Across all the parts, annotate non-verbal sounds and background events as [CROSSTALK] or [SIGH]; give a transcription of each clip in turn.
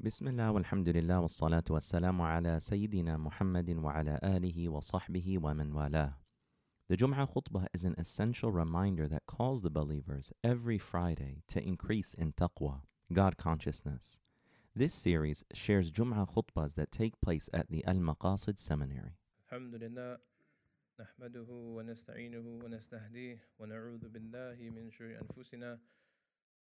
بسم الله والحمد لله والصلاة والسلام على سيدنا محمد وعلى آله وصحبه ومن والاه. The Jum'ah khutbah is an essential reminder that calls the believers every Friday to increase in taqwa, God consciousness. This series shares Jum'ah khutbahs that take place at the Al Maqasid Seminary. الحمد لله نحمده ونستعينه ونستهديه ونعوذ بالله من شرور أنفسنا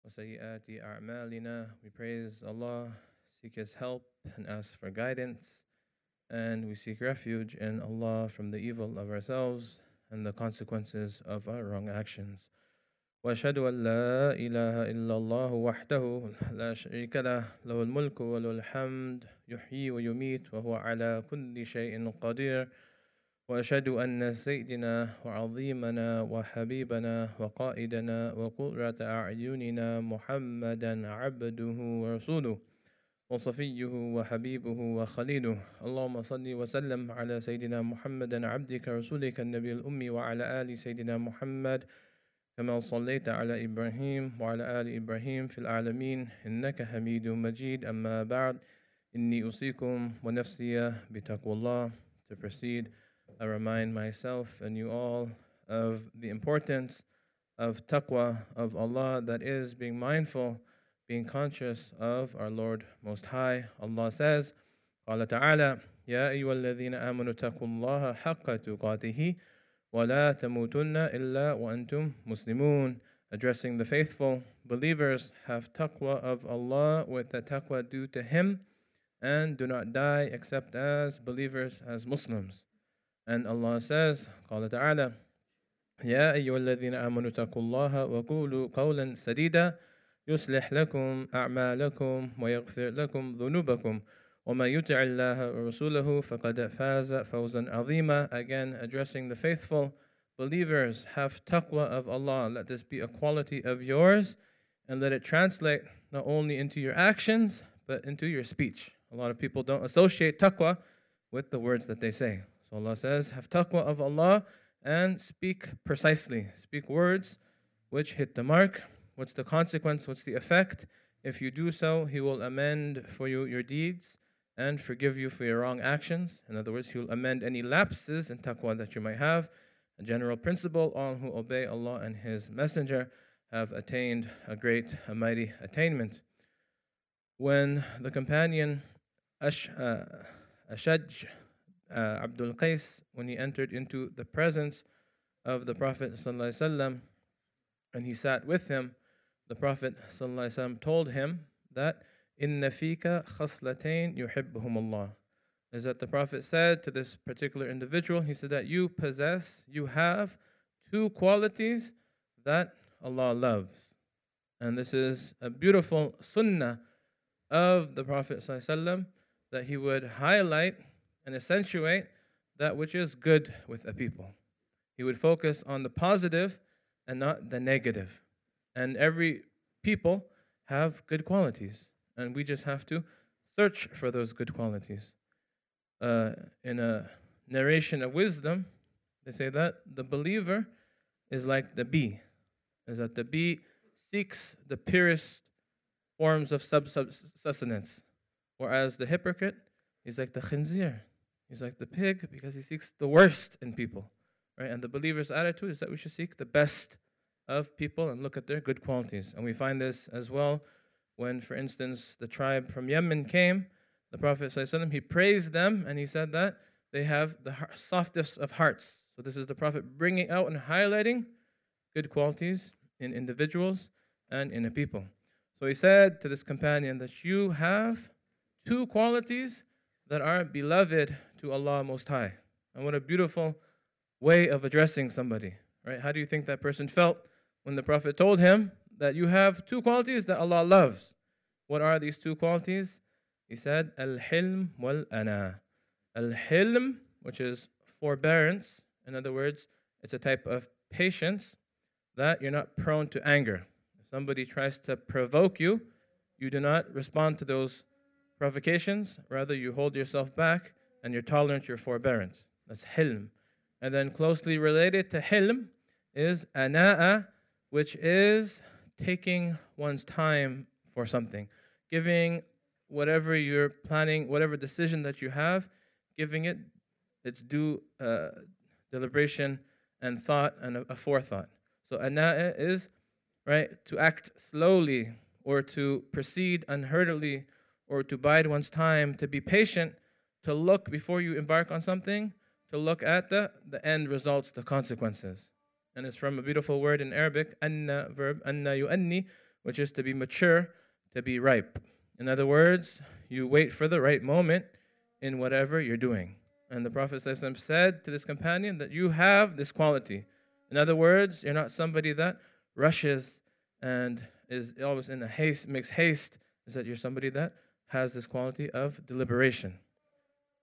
وسيئات أعمالنا We praise Allah, seek His help and ask for guidance. And we seek refuge in Allah from the evil of ourselves and the consequences of our wrong actions. وأشهد أن لا إله إلا الله وحده لا شريك له له الملك وله الحمد يحيي ويميت وهو على كل شيء قدير. وأشهد أن سيدنا وعظيمنا وحبيبنا وقائدنا وقرة أعيننا محمدا عبده ورسوله. وصفيه وحبيبه وخليله. اللهم صل وسلم على سيدنا محمد عبدك رسولك النبي الأمي وعلى آل سيدنا محمد كما صليت على إبراهيم وعلى آل إبراهيم في العالمين. إنك حميد مجيد. أما بعد إني أوصيكم ونفسي بتقوى الله To proceed, I remind myself and you all of the importance of taqwa of Allah, that is being mindful, being conscious of our Lord Most High. Allah says, قال تعالى يا أيها الذين آمنوا اتقوا الله حق تقاته ولا تموتن إلا وأنتم مسلمون Addressing the faithful believers, have taqwa of Allah with the taqwa due to Him, and do not die except as believers, as Muslims. And Allah says, قال تعالى يا أيها الذين آمنوا اتقوا الله وقولوا قولا سديدا يصلح لكم أعمالكم ويغفر لكم ذنوبكم وما يطع الله ورسوله فقد فاز فوزا عظيما Again, addressing the faithful believers, have taqwa of Allah. Let this be a quality of yours and let it translate not only into your actions but into your speech. A lot of people don't associate taqwa with the words that they say. So Allah says, have taqwa of Allah and speak precisely. Speak words which hit the mark. What's the consequence? What's the effect? If you do so, He will amend for you your deeds and forgive you for your wrong actions. In other words, He will amend any lapses in taqwa that you might have. A general principle all who obey Allah and His Messenger have attained a great, a mighty attainment. When the companion Ash, uh, Ashaj uh, Abdul Qais, when he entered into the presence of the Prophet and he sat with him, the Prophet ﷺ told him that in fika khaslatain yuhibbuhum Allah. Is that the Prophet said to this particular individual, he said that you possess, you have two qualities that Allah loves. And this is a beautiful sunnah of the Prophet ﷺ that he would highlight and accentuate that which is good with a people. He would focus on the positive and not the negative. And every people have good qualities, and we just have to search for those good qualities. Uh, in a narration of wisdom, they say that the believer is like the bee, is that the bee seeks the purest forms of sustenance, whereas the hypocrite is like the khinzir, he's like the pig because he seeks the worst in people, right? And the believer's attitude is that we should seek the best of people and look at their good qualities. And we find this as well when, for instance, the tribe from Yemen came. The Prophet ﷺ, he praised them and he said that they have the softest of hearts. So this is the Prophet bringing out and highlighting good qualities in individuals and in a people. So he said to this companion that you have two qualities that are beloved to Allah Most High. And what a beautiful way of addressing somebody, right? How do you think that person felt when the Prophet told him that you have two qualities that Allah loves? What are these two qualities? He said, Al-Hilm wal-Ana. Al-Hilm, which is forbearance. In other words, it's a type of patience that you're not prone to anger. If somebody tries to provoke you, you do not respond to those provocations. Rather, you hold yourself back and you're tolerant, you're forbearant. That's hilm. And then closely related to hilm is ana'a, which is taking one's time for something, giving whatever you're planning, whatever decision that you have, giving it its due uh, deliberation and thought and a, forethought. So ana is right to act slowly or to proceed unhurriedly or to bide one's time, to be patient, to look before you embark on something, to look at the, the end results, the consequences. And it's from a beautiful word in Arabic, anna verb, anna yu'anni, which is to be mature, to be ripe. In other words, you wait for the right moment in whatever you're doing. And the Prophet said to this companion that you have this quality. In other words, you're not somebody that rushes and is always in a haste, makes haste, is that you're somebody that has this quality of deliberation.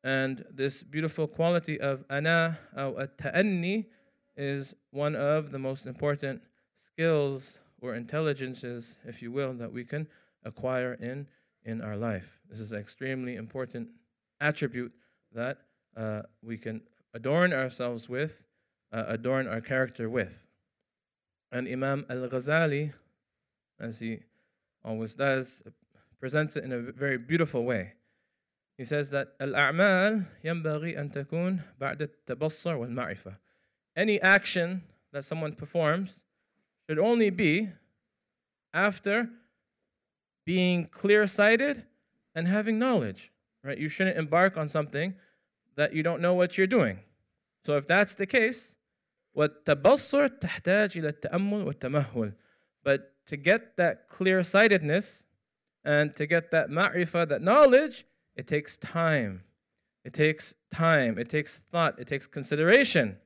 And this beautiful quality of ana or at-ta'anni is one of the most important skills or intelligences, if you will, that we can acquire in, in our life. This is an extremely important attribute that uh, we can adorn ourselves with, uh, adorn our character with. And Imam Al Ghazali, as he always does, presents it in a very beautiful way. He says that Al-a'mal ينبغي أن تكون بعد التبصر والمعرفة. Any action that someone performs should only be after being clear-sighted and having knowledge. Right? You shouldn't embark on something that you don't know what you're doing. So if that's the case, والتبصر تحتاج إلى التأمل والتمهل. But to get that clear-sightedness and to get that ma'rifah, that knowledge, it takes time. It takes time. It takes thought. It takes consideration.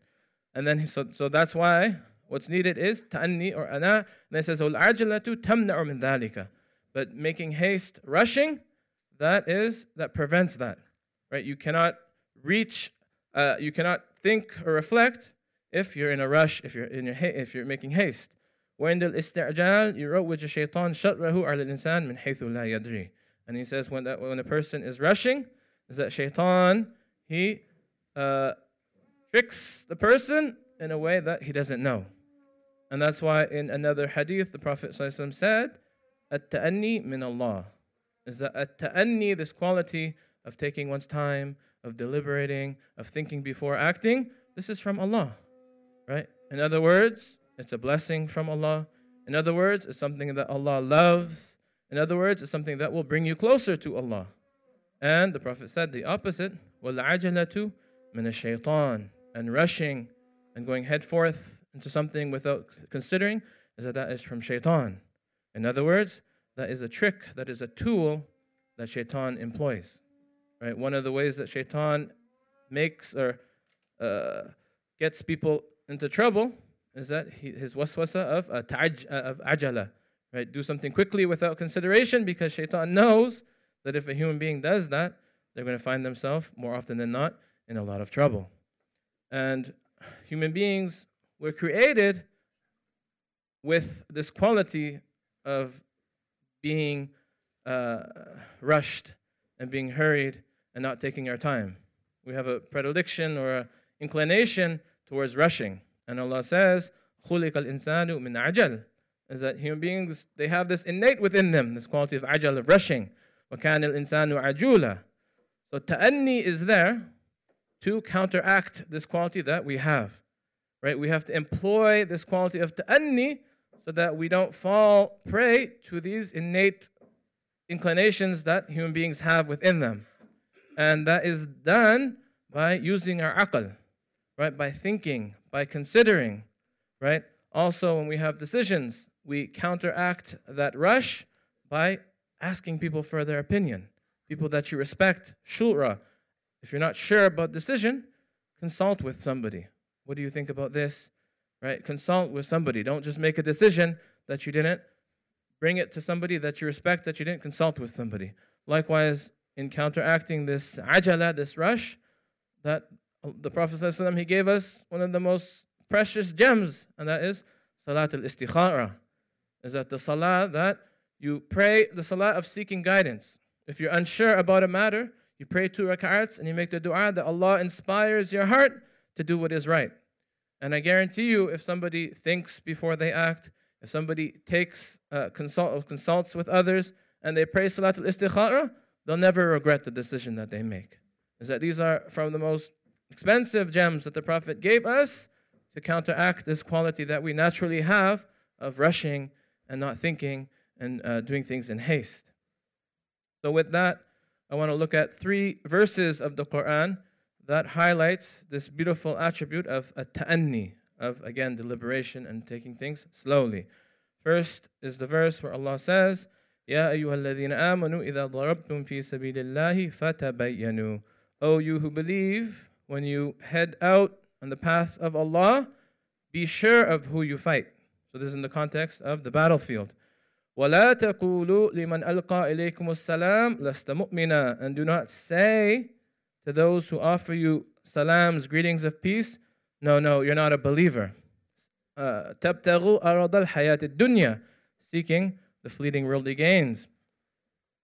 And then, so, so that's why what's needed is ta'anni or ana. And then it says, وَالْعَجْلَةُ تَمْنَعُ مِنْ ذَلِكَ But making haste, rushing, that is, that prevents that. Right? You cannot reach, uh, you cannot think or reflect if you're in a rush, if you're, in your ha- if you're making haste. وعند الاستعجال يروج الشيطان شطره على الإنسان من حيث لا يدري. And he says when, that, when a person is rushing, is that shaitan, he uh, tricks the person in a way that he doesn't know. And that's why in another hadith, the Prophet ﷺ said, At-ta'anni min Allah. Is that at-ta'anni, this quality of taking one's time, of deliberating, of thinking before acting, this is from Allah. Right? In other words, it's a blessing from Allah. In other words, it's something that Allah loves. In other words, it's something that will bring you closer to Allah. And the Prophet said the opposite, وَالْعَجَلَةُ مِنَ الشَّيْطَانِ and rushing and going head forth into something without considering is that that is from shaitan. In other words, that is a trick, that is a tool that shaitan employs. Right? One of the ways that shaitan makes or uh, gets people into trouble is that he, his waswasa of uh, ta'aj, uh, of ajala, right? Do something quickly without consideration because shaitan knows that if a human being does that, they're going to find themselves more often than not in a lot of trouble. And human beings were created with this quality of being uh, rushed and being hurried and not taking our time. We have a predilection or an inclination towards rushing. And Allah says, خُلِقَ الْإِنسَانُ مِنْ عَجَلٍ Is that human beings, they have this innate within them, this quality of ajal, of rushing. وَكَانَ الْإِنسَانُ عَجُولًا So ta'anni is there to counteract this quality that we have. Right? We have to employ this quality of ta'anni so that we don't fall prey to these innate inclinations that human beings have within them. And that is done by using our aql, right? By thinking, by considering, right? Also, when we have decisions, we counteract that rush by asking people for their opinion, people that you respect, shura. If you're not sure about decision, consult with somebody. What do you think about this? Right? Consult with somebody. Don't just make a decision that you didn't bring it to somebody that you respect that you didn't consult with somebody. Likewise, in counteracting this ajala, this rush, that the Prophet ﷺ, he gave us one of the most precious gems, and that is Salat al Istikhara. Is that the salah that you pray, the salah of seeking guidance. If you're unsure about a matter, you pray two rak'ats and you make the dua that Allah inspires your heart to do what is right. And I guarantee you, if somebody thinks before they act, if somebody takes uh, consult, consults with others and they pray Salatul Istikhara, they'll never regret the decision that they make. Is that these are from the most expensive gems that the Prophet gave us to counteract this quality that we naturally have of rushing and not thinking and uh, doing things in haste. So, with that, I want to look at three verses of the Quran that highlights this beautiful attribute of a ta'anni, of again deliberation and taking things slowly. First is the verse where Allah says, يا أيها الذين آمنوا إذا ضربتم في سبيل الله فتبينوا O you who believe, when you head out on the path of Allah, be sure of who you fight. So this is in the context of the battlefield. ولا تقولوا لمن ألقى إليكم السلام لست مؤمنا and do not say to those who offer you salams, greetings of peace, no, no, you're not a believer. تبتغوا أرض الحياة الدنيا seeking the fleeting worldly gains.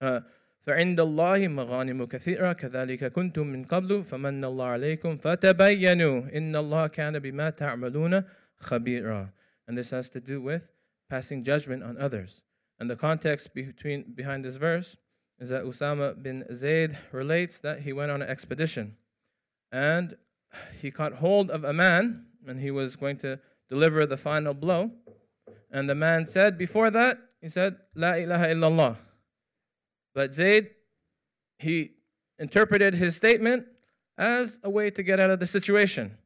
Uh, فعند الله مغانم كثيرة كذلك كنتم من قبل فمن الله عليكم فتبينوا إن الله كان بما تعملون خبيرا. And this has to do with passing judgment on others. And the context between, behind this verse is that Usama bin Zayd relates that he went on an expedition and he caught hold of a man and he was going to deliver the final blow. And the man said before that, he said, La ilaha illallah. But Zayd, he interpreted his statement as a way to get out of the situation.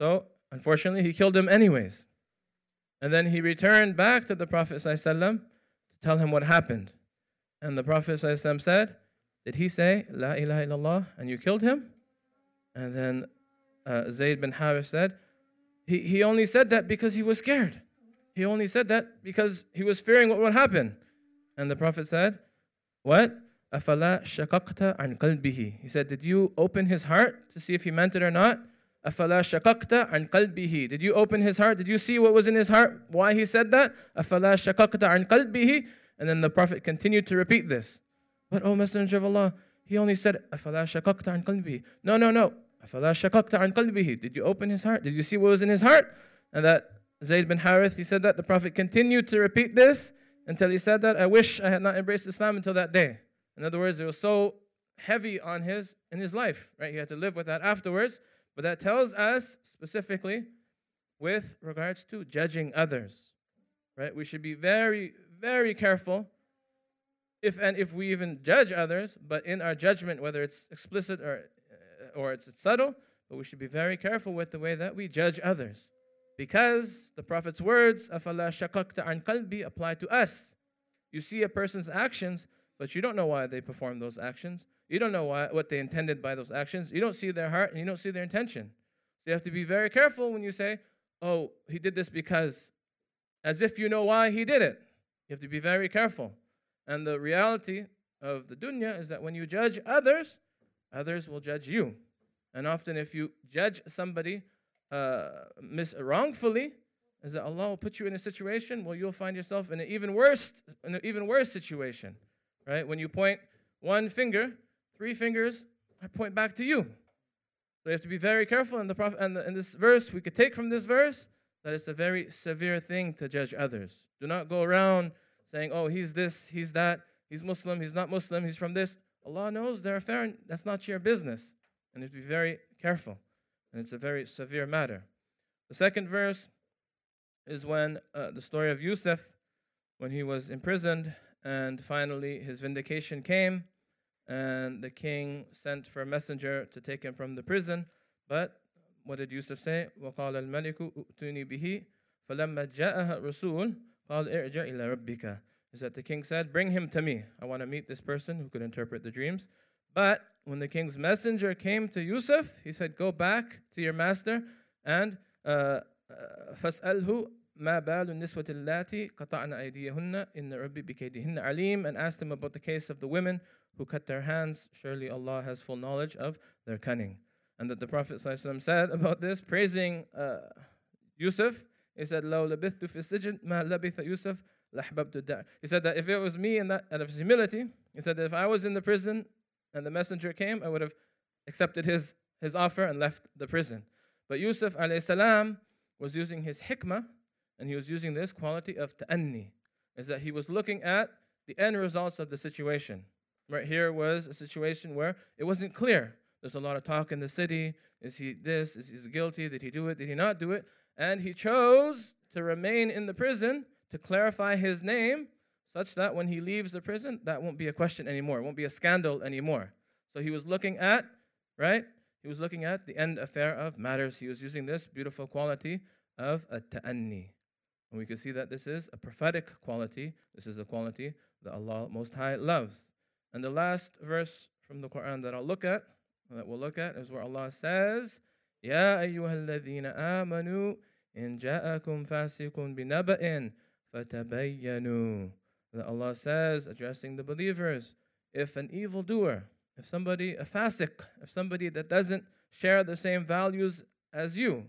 So, unfortunately, he killed him anyways. And then he returned back to the Prophet ﷺ Tell him what happened. And the Prophet said, Did he say, La ilaha illallah, and you killed him? And then uh, Zayd bin Harith said, he, he only said that because he was scared. He only said that because he was fearing what would happen. And the Prophet said, What? Afala shakakta an qalbihi. He said, Did you open his heart to see if he meant it or not? أَفَلَا شَقَقْتَ عَنْ قَلْبِهِ Did you open his heart? Did you see what was in his heart? Why he said that? أَفَلَا شَقَقْتَ عَنْ قَلْبِهِ And then the Prophet continued to repeat this. But, O Messenger of Allah, he only said, أَفَلَا شَقَقْتَ عَنْ قَلْبِهِ No, no, no. أَفَلَا شَقَقْتَ عَنْ قَلْبِهِ Did you open his heart? Did you see what was in his heart? And that Zayd bin Harith, he said that. The Prophet continued to repeat this until he said that, I wish I had not embraced Islam until that day. In other words, it was so heavy on his in his life, right? He had to live with that afterwards. But that tells us specifically with regards to judging others, right? We should be very, very careful if and if we even judge others, but in our judgment, whether it's explicit or or it's, it's subtle, but we should be very careful with the way that we judge others. Because the Prophet's words, أَفَلَا شَقَقْتَ عَنْ قَلْبِي apply to us. You see a person's actions, but you don't know why they performed those actions. You don't know why, what they intended by those actions. You don't see their heart and you don't see their intention. So you have to be very careful when you say, oh, he did this because, as if you know why he did it. You have to be very careful. And the reality of the dunya is that when you judge others, others will judge you. And often, if you judge somebody uh, mis- wrongfully, is that Allah will put you in a situation where you'll find yourself in an even worse, an even worse situation, right? When you point one finger, three fingers I point back to you. So you have to be very careful. And the prophet, and in this verse, we could take from this verse that it's a very severe thing to judge others. Do not go around saying, "Oh, he's this, he's that, he's Muslim, he's not Muslim, he's from this." Allah knows their affair. That's not your business. And you have to be very careful. And it's a very severe matter. The second verse is when uh, the story of Yusuf, when he was imprisoned, and finally his vindication came, and the king sent for a messenger to take him from the prison. But what did Yusuf say? وقال الملك ائتوني به فلما جاءها الرسول قال ارجع إلى ربك is that the king said, Bring him to me. I want to meet this person who could interpret the dreams. But when the king's messenger came to Yusuf, he said, Go back to your master and فاسأله ما بال النسوة اللاتي قطعن أيديهن إن ربي بكيدهن عليم and asked him about the case of the women who cut their hands. Surely Allah has full knowledge of their cunning. And that the Prophet ﷺ said about this, praising uh, Yusuf, he said, لو لبثت في السجن ما لبث يوسف he said that if it was me and that out of humility, he said that if I was in the prison and the messenger came, I would have accepted his, his offer and left the prison. But Yusuf salam was using his hikmah and he was using this quality of ta'anni, is that he was looking at the end results of the situation. Right here was a situation where it wasn't clear. There's a lot of talk in the city. Is he this? Is he guilty? Did he do it? Did he not do it? And he chose to remain in the prison to clarify his name such that when he leaves the prison, that won't be a question anymore. It won't be a scandal anymore. So he was looking at, right? He was looking at the end affair of matters. He was using this beautiful quality of a ta'anni. And we can see that this is a prophetic quality. This is a quality that Allah Most High loves. And the last verse from the Quran that I'll look at, that we'll look at, is where Allah says, Ya ayyuhalladhina amanu in ja'akum fasiqun binaba'in fatabayyanu. That Allah says, addressing the believers, if an evildoer, if somebody, a fasiq, if somebody that doesn't share the same values as you,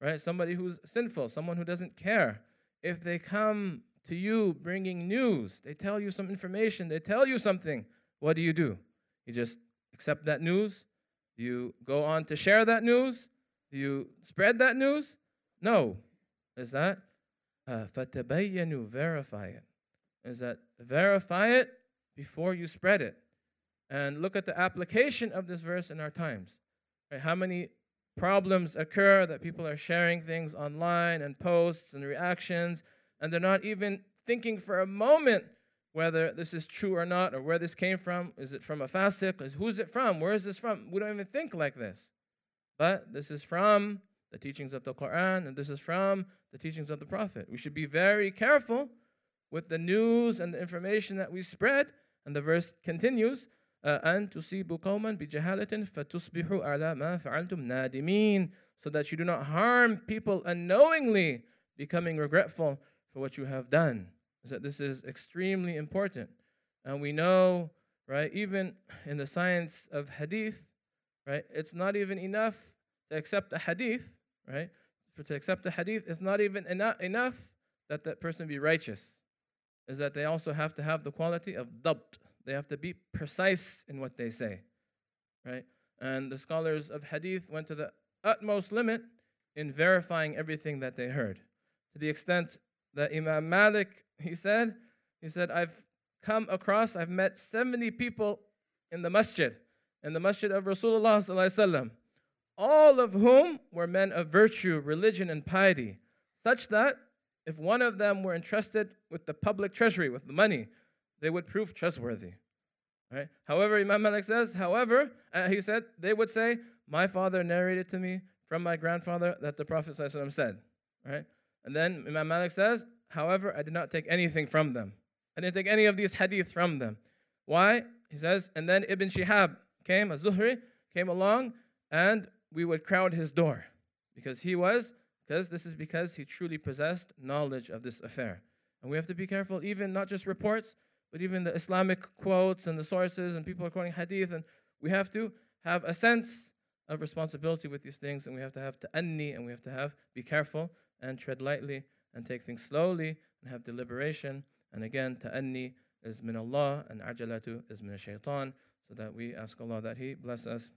right? Somebody who's sinful, someone who doesn't care, if they come to you bringing news, they tell you some information, they tell you something, what do you do? You just accept that news? Do you go on to share that news? Do you spread that news? No. Is that uh, fatabayyanu, verify it. Is that verify it before you spread it? And look at the application of this verse in our times. Right? How many problems occur that people are sharing things online and posts and reactions, and they're not even thinking for a moment whether this is true or not, or where this came from. Is it from a fasiq? Is who's it from? Where is this from? We don't even think like this. But this is from the teachings of the Quran, and this is from the teachings of the Prophet. We should be very careful with the news and the information that we spread. And the verse continues, uh, أن تصيبوا قوما بجهالة فتصبحوا على ما فعلتم نادمين so that you do not harm people unknowingly becoming regretful for what you have done. So this is extremely important. And we know, right, even in the science of hadith, right, it's not even enough to accept a hadith, right? For to accept a hadith, it's not even enough that that person be righteous. Is that they also have to have the quality of dabt. They have to be precise in what they say, right? And the scholars of hadith went to the utmost limit in verifying everything that they heard, to the extent that Imam Malik, he said, he said, I've come across, I've met 70 people in the masjid, in the masjid of Rasulullah all of whom were men of virtue, religion, and piety, such that if one of them were entrusted with the public treasury, with the money, they would prove trustworthy. Right? However, Imam Malik says, however, uh, he said, they would say, My father narrated to me from my grandfather that the Prophet ﷺ said. Right? And then Imam Malik says, however, I did not take anything from them. I didn't take any of these hadith from them. Why? He says, and then Ibn Shihab came, a Zuhri, came along, and we would crowd his door. Because he was, because this is because he truly possessed knowledge of this affair. And we have to be careful, even not just reports, but even the Islamic quotes and the sources, and people are quoting hadith, and we have to have a sense of responsibility with these things, and we have to have ta'anni, and we have to have be careful and tread lightly and take things slowly and have deliberation. And again, ta'anni is min Allah and ajalatu is min shaitan. So that we ask Allah that He bless us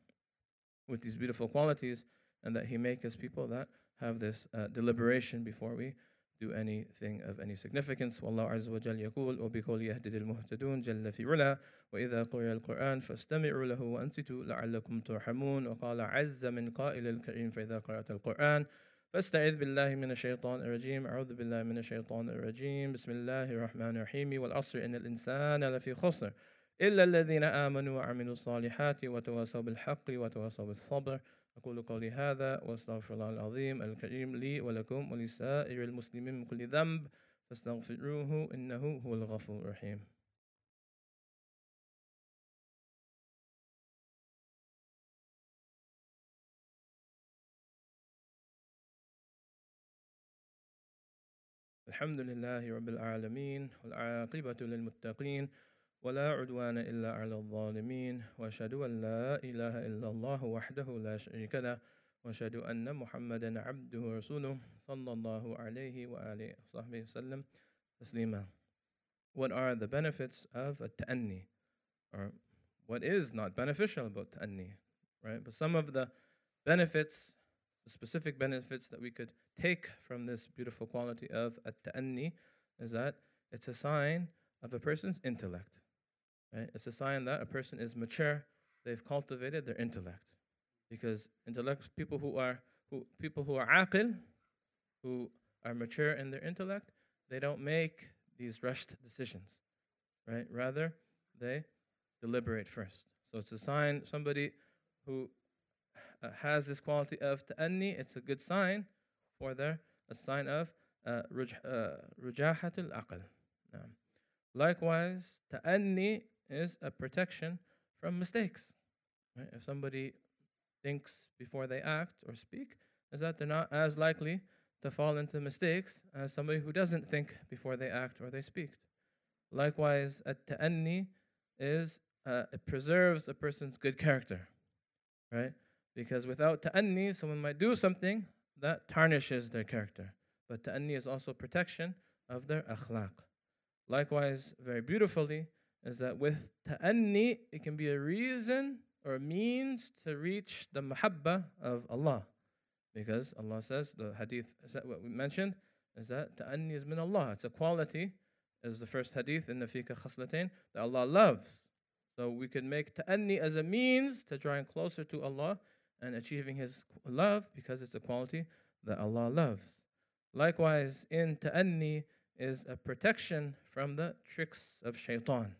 with these beautiful qualities and that He make us people that have this uh, deliberation before we do anything of any significance. والله عز وجل يقول وبقول يهدد المهتدون جل في علا وإذا قرئ القرآن فاستمعوا له وأنصتوا لعلكم ترحمون وقال عز من قائل الكريم فإذا قرأت القرآن فاستعذ بالله من الشيطان الرجيم أعوذ بالله من الشيطان الرجيم بسم الله الرحمن الرحيم والعصر إن الإنسان لفي خسر إلا الذين آمنوا وعملوا الصالحات وتواصوا بالحق وتواصوا بالصبر أقول قولي هذا وأستغفر الله العظيم الكريم لي ولكم ولسائر المسلمين من كل ذنب فاستغفروه إنه هو الغفور الرحيم. الحمد لله رب العالمين والعاقبة للمتقين ولا عدوان إلا على الظالمين وأشهد أن لا إله إلا الله وحده لا شريك له وأشهد أن محمدا عبده ورسوله صلى الله عليه وآله وصحبه وسلم تسليما What are the benefits of a ta'anni? Or what is not beneficial about ta'anni? Right? But some of the benefits, the specific benefits that we could take from this beautiful quality of a ta'anni is that it's a sign of a person's intellect. Right? It's a sign that a person is mature. They've cultivated their intellect, because intellect people who are who people who are aqil, who are mature in their intellect, they don't make these rushed decisions, right? Rather, they deliberate first. So it's a sign somebody who uh, has this quality of ta'anni, it's a good sign for their a sign of uh, rujahat uh, al-aql. Likewise, ta'anni is a protection from mistakes. Right? If somebody thinks before they act or speak, is that they're not as likely to fall into mistakes as somebody who doesn't think before they act or they speak. Likewise, at ta'anni is uh, it preserves a person's good character, right? Because without ta'anni, someone might do something that tarnishes their character. But ta'anni is also protection of their akhlaq. Likewise, very beautifully, is that with ta'anni, it can be a reason or a means to reach the mahabba of Allah. Because Allah says, the hadith, is that what we mentioned? Is that ta'anni is min Allah. It's a quality, as the first hadith in the Fika Khaslatain, that Allah loves. So we can make ta'anni as a means to drawing closer to Allah and achieving His love because it's a quality that Allah loves. Likewise, in ta'anni is a protection from the tricks of shaitan.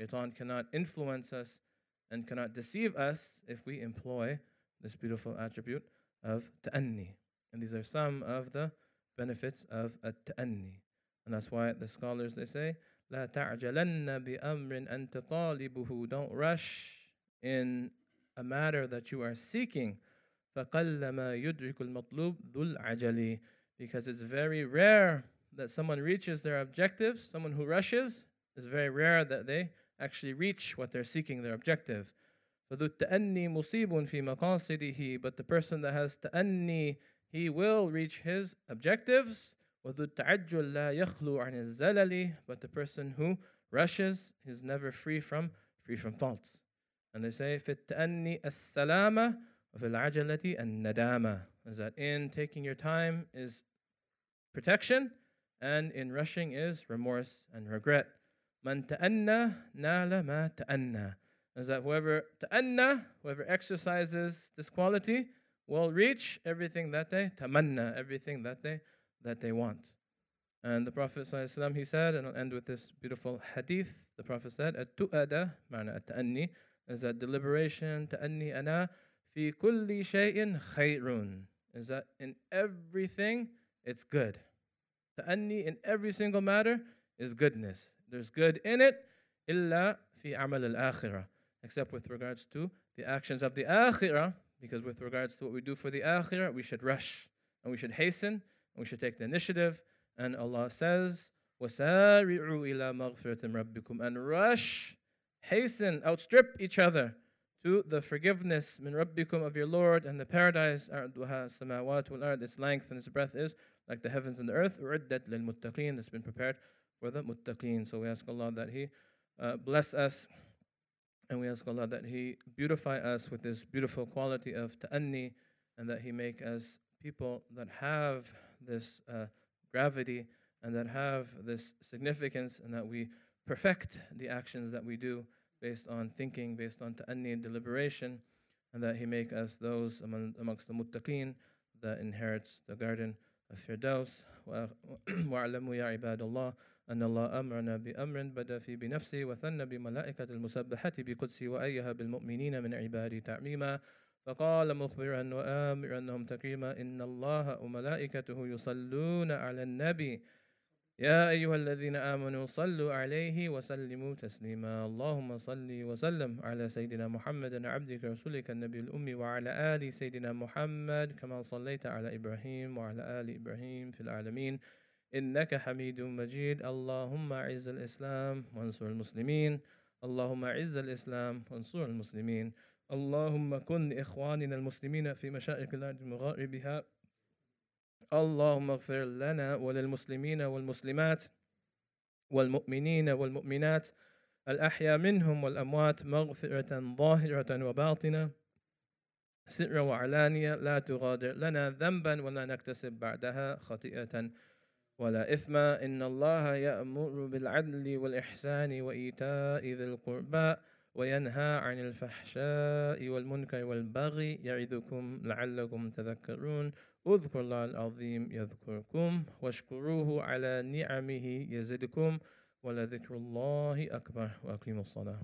Shaitan cannot influence us and cannot deceive us if we employ this beautiful attribute of ta'anni. And these are some of the benefits of a ta'anni. And that's why the scholars they say, لا تعجلن بأمر أنت طالبه. Don't rush in a matter that you are seeking. فقلما يدرك المطلوب ذو العجل. Because it's very rare that someone reaches their objectives. Someone who rushes is very rare that they actually reach what they're seeking, their objective. فذو التأني مصيب في مقاصده but the person that has تأني he will reach his objectives وذو التعجل لا يخلو عن الزلل but the person who rushes is never free from free from faults and they say في التأني السلامة وفي العجلة الندامة is that in taking your time is protection and in rushing is remorse and regret Man ta'anna nala ma ta'anna. Is that whoever ta'anna, whoever exercises this quality, will reach everything that they tamanna, everything that they that they want. And the Prophet ﷺ, he said, and I'll end with this beautiful hadith. The Prophet said, "At-tu'ada, ma'na at-ta'anni, is that deliberation, ta'anni ana, fi kulli shay'in khayrun, is that in everything it's good. Ta'anni in every single matter is goodness. There's good in it, illa fi amal al-akhirah except with regards to the actions of the akhirah, because with regards to what we do for the akhirah, we should rush and we should hasten and we should take the initiative. And Allah says, وَسَارِعُوا إِلَى مَغْفِرَةٍ رَبِّكُمْ And rush, hasten, outstrip each other to the forgiveness min rabbikum of your Lord and the paradise arduha samawat wal ard its length and its breadth is like the heavens and the earth uiddat lil muttaqin it's been prepared for the muttaqin so we ask Allah that he uh, bless us and we ask Allah that He beautify us with this beautiful quality of ta'anni and that He make us people that have this uh, gravity and that have this significance and that we perfect the actions that we do based on thinking, based on ta'anni and deliberation, and that He make us those among, amongst the muttaqeen that inherits the garden of Firdaus. [CLEARS THROAT] وَاعْلَمُوا يَا عِبَادَ اللَّهِ أن الله أمرنا بأمر بدأ في بنفسه وثنى بملائكة المسبحة بقدسه وأيها بالمؤمنين من عباده تعميما. فقال مخبرا وآمرا أنهم تكريما إن الله وملائكته يصلون على النبي. يا أيها الذين آمنوا صلوا عليه وسلموا تسليما. اللهم صل وسلم على سيدنا محمد عبدك رسولك النبي الأمي وعلى آل سيدنا محمد كما صليت على إبراهيم وعلى آل إبراهيم في العالمين. إنك حميد مجيد. اللهم أعز الإسلام وانصر المسلمين. اللهم أعز الإسلام وانصر المسلمين. اللهم كن إخواننا المسلمين في مشارق الأرض مغاربها. اللهم اغفر لنا وللمسلمين والمسلمات والمؤمنين والمؤمنات الأحياء منهم والأموات مغفرة ظاهرة وباطنة. سر وعلانية لا تغادر لنا ذنبا ولا نكتسب بعدها خطيئة. ولا إثم إن الله يأمر بالعدل والإحسان وإيتاء ذي القربى وينهى عن الفحشاء والمنكر والبغي يعظكم لعلكم تذكرون اذكروا الله العظيم يذكركم واشكروه على نعمه يزدكم ولذكر الله أكبر وأقيموا الصلاة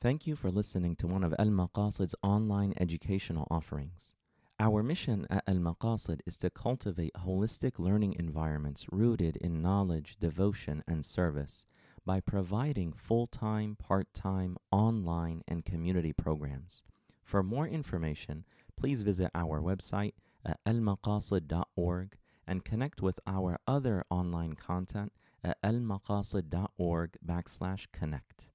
Thank you for listening to one of Al Maqasid's online educational offerings. Our mission at Al Maqasid is to cultivate holistic learning environments rooted in knowledge, devotion, and service by providing full time, part time, online, and community programs. For more information, please visit our website at almaqasid.org and connect with our other online content at almaqasid.org backslash connect.